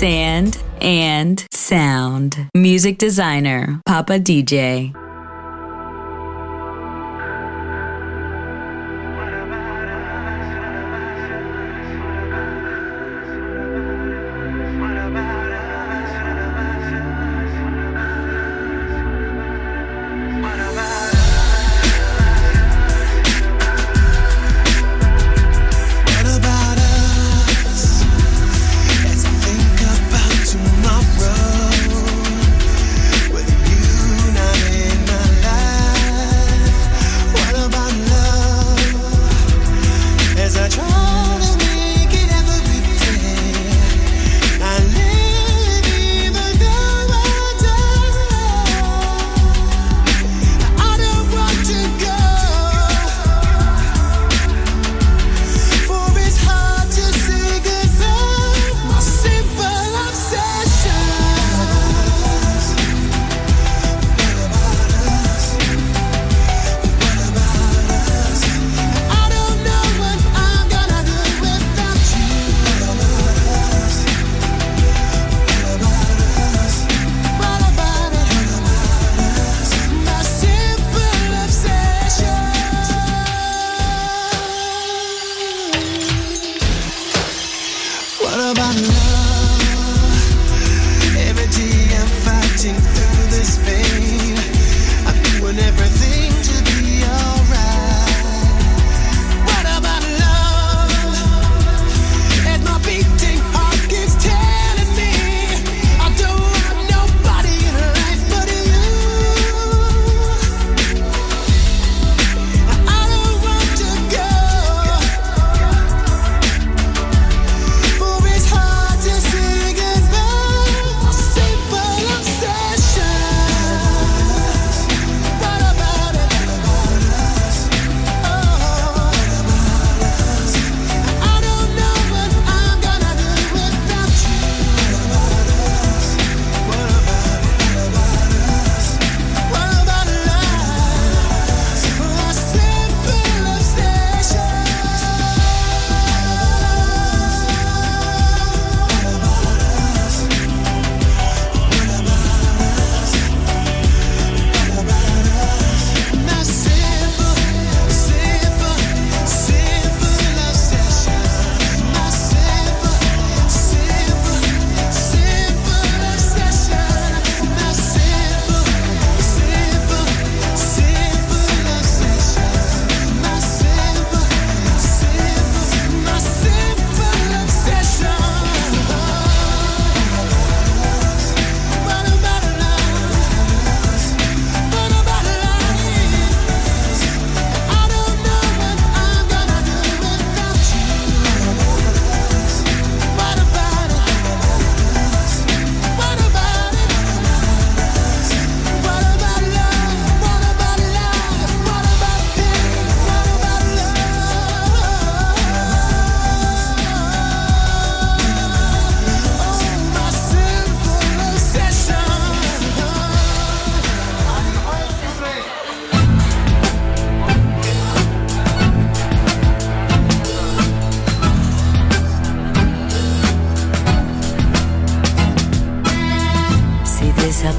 Sand and Sound. Music designer, Papa DJ.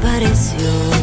desapareció.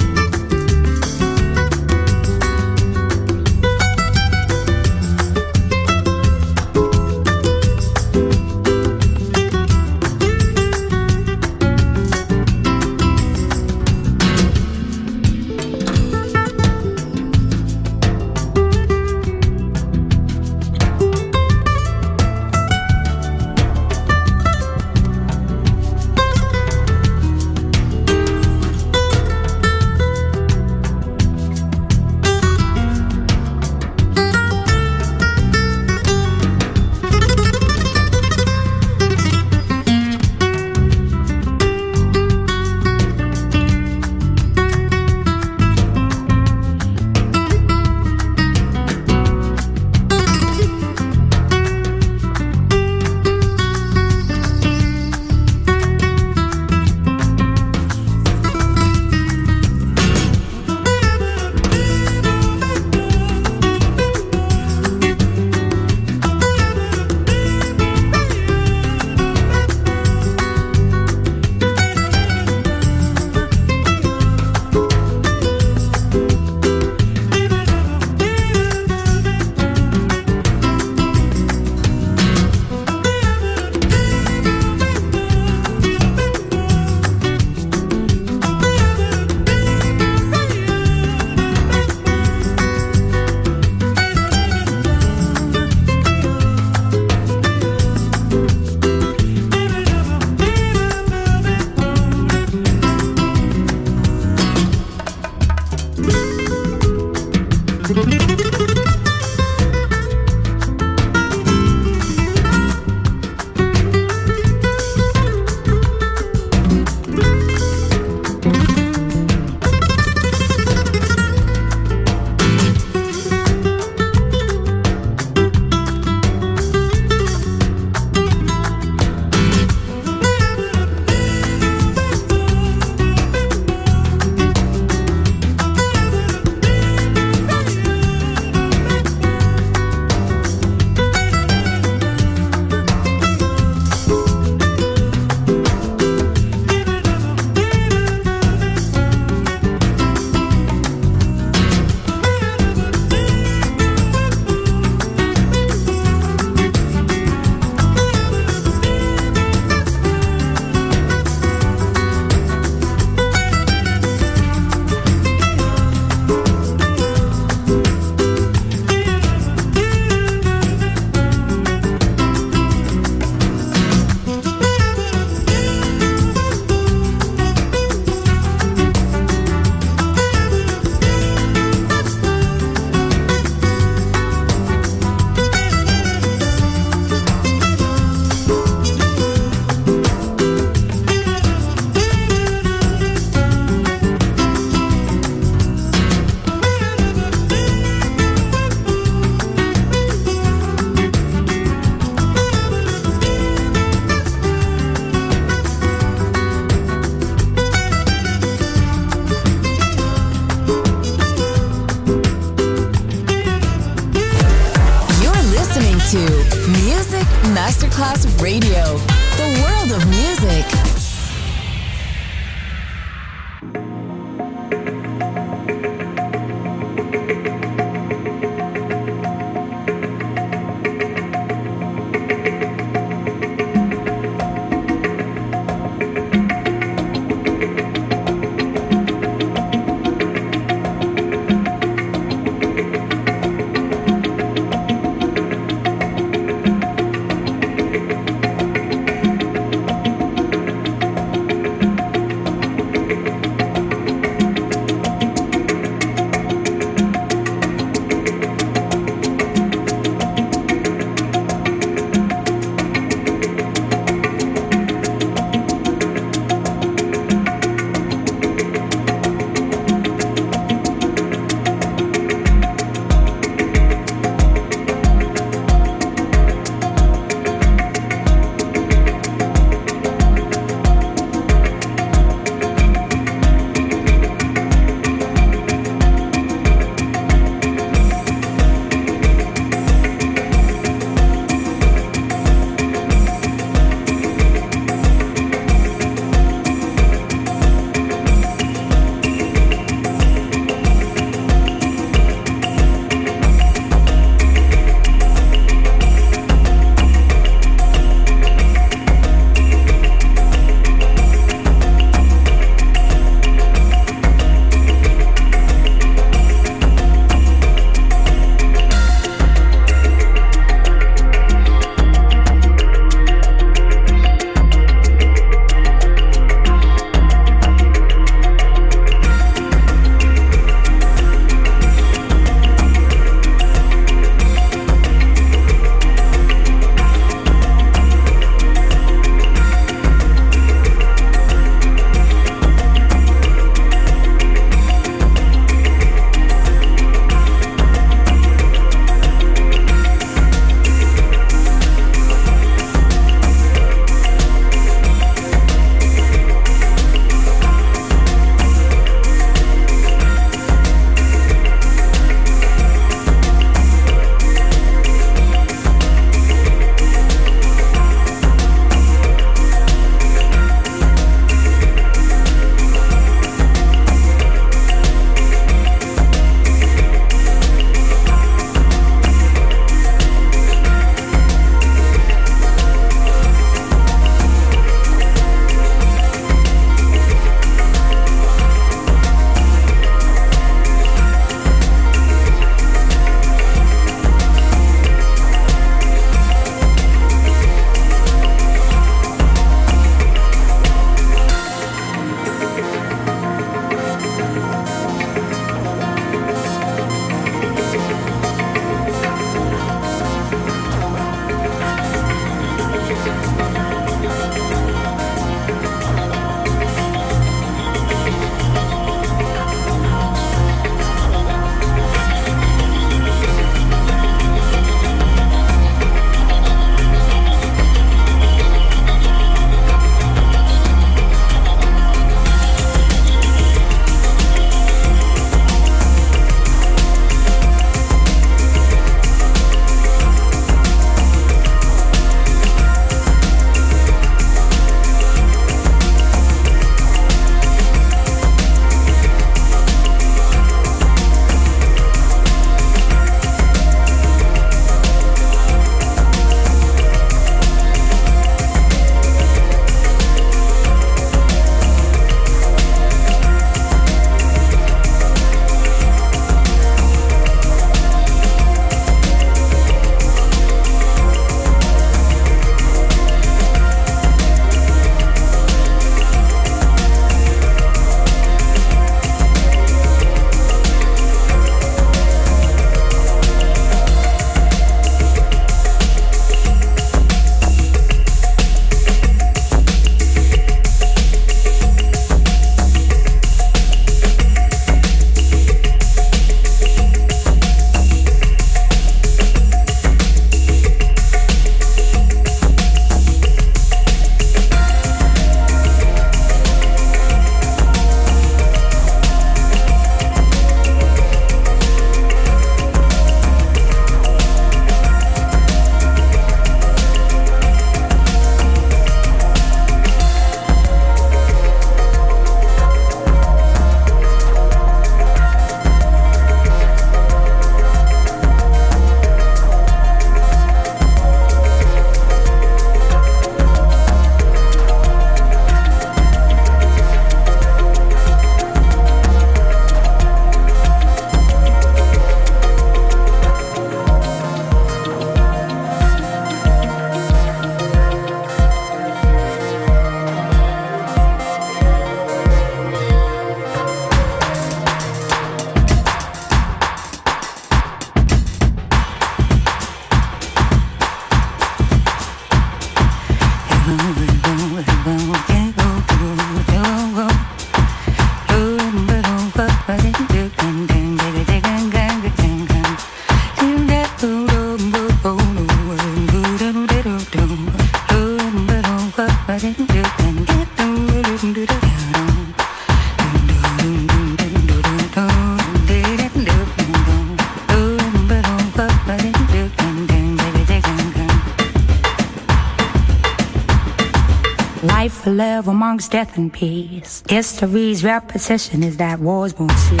Death and peace. History's repetition is that wars won't cease.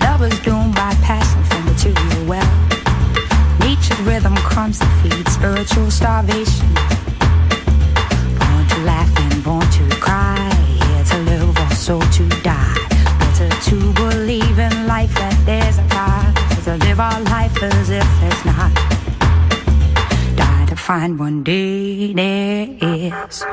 Love is doomed by passion from material wealth. Nature's rhythm comes to feed spiritual starvation. Born to laugh and born to cry. Here to live or so to die. Better to believe in life that there's a God. To live our life as if there's not. Die to find one day there is.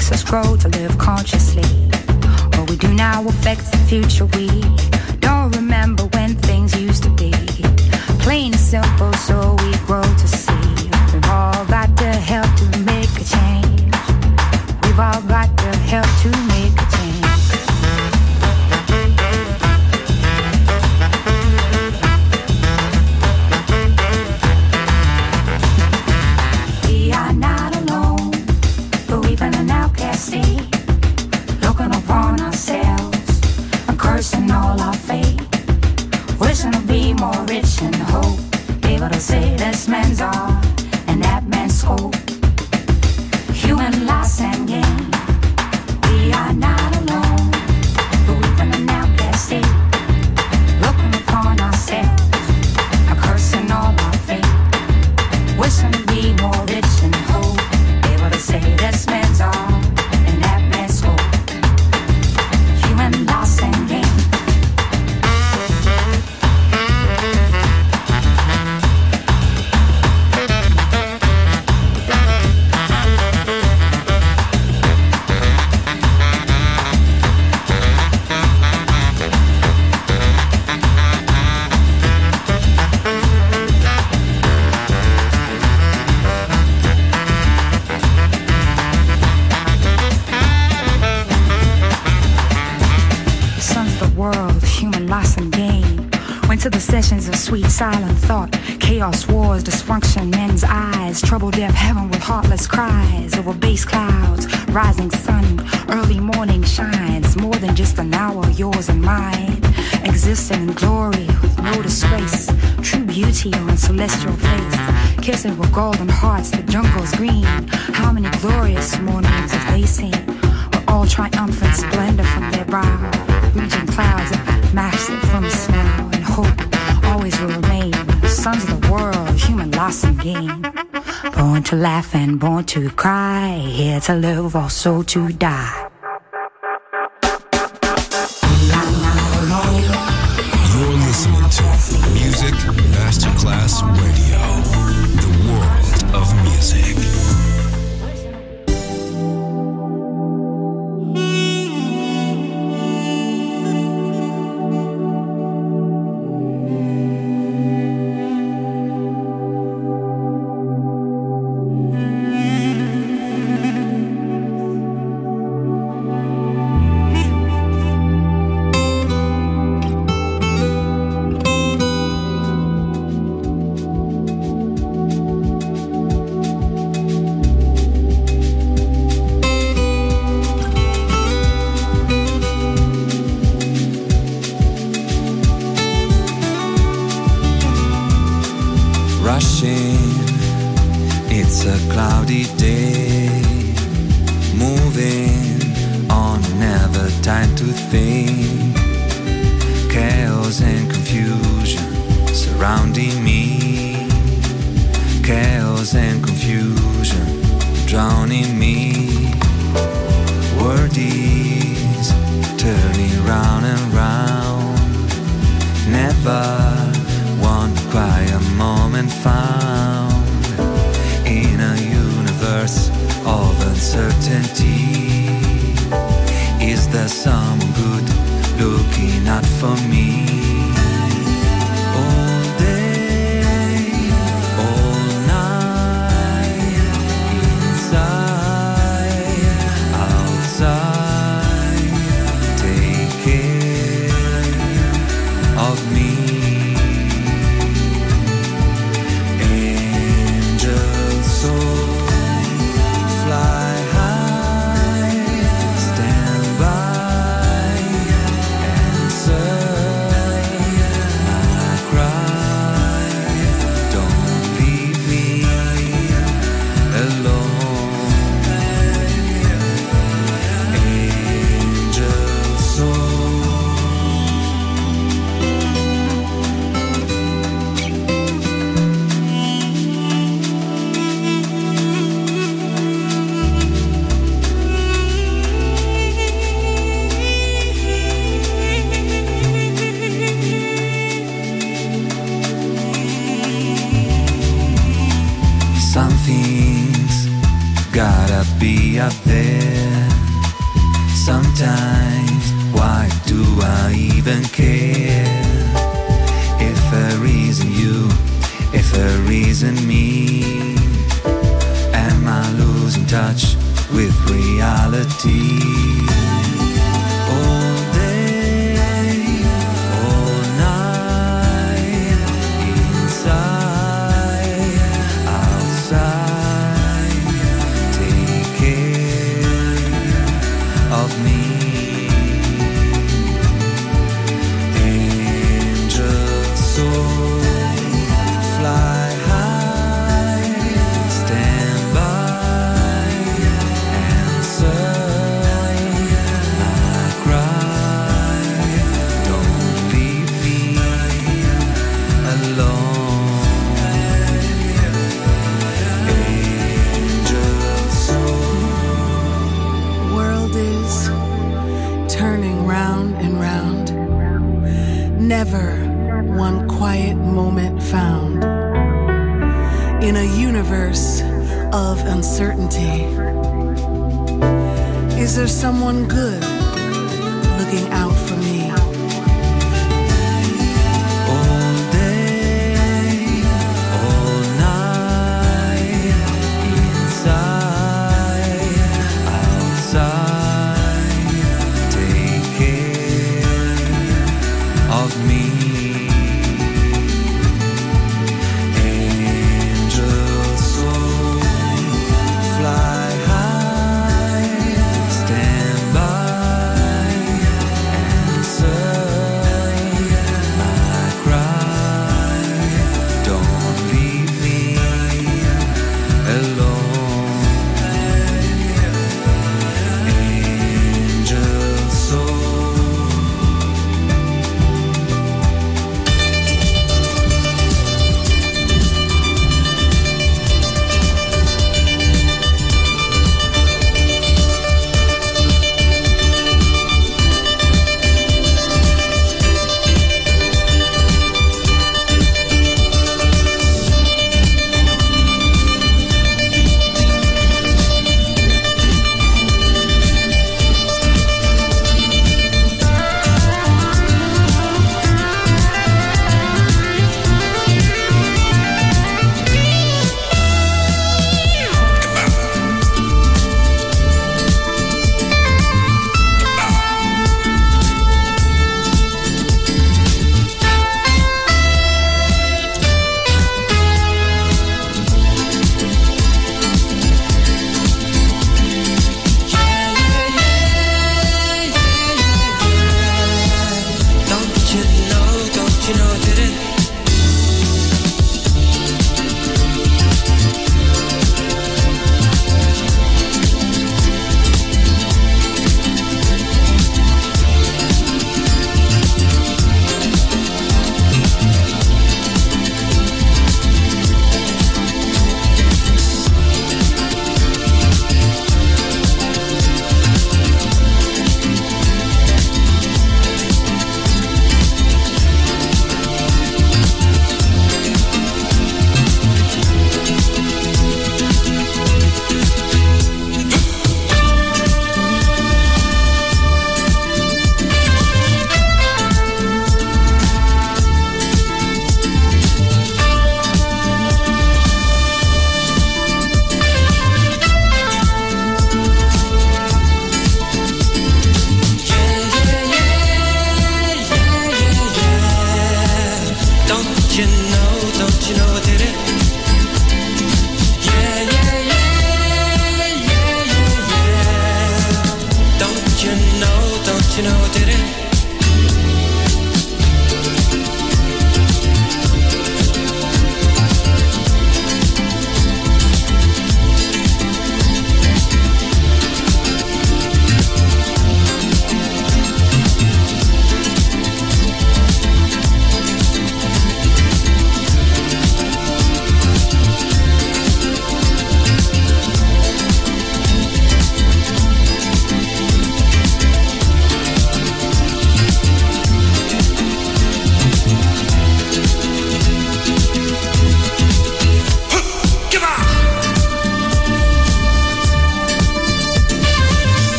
All grow to live consciously. What we do now affects the future. We don't remember when things used to make a change. Trouble, death, heaven with heartless cries over base clouds, rising sun, early morning shines, more than just an hour, yours and mine, existing in glory with no disgrace, true beauty on celestial face, kissing with golden hearts, the jungle's green. How many glorious mornings have they seen? Were all triumphant splendor from their brow, reaching clouds of massive from the snow, and hope always will remain. Sons of the world, human loss and gain. Born to laugh and born to cry, here to live, also to die. You're listening to Music Masterclass Radio, ever one quiet moment found. In a universe of uncertainty, is there someone good looking out for me?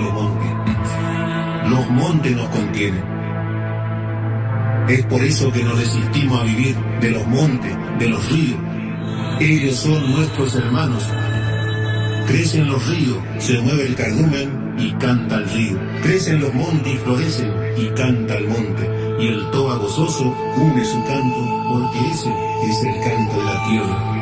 Los montes. Los montes nos contienen. Es por eso que nos resistimos a vivir de los montes, de los ríos. Ellos son nuestros hermanos. Crecen los ríos, se mueve el cardumen y canta el río. Crecen los montes y florecen y canta el monte. Y el toba gozoso une su canto porque ese es el canto de la tierra.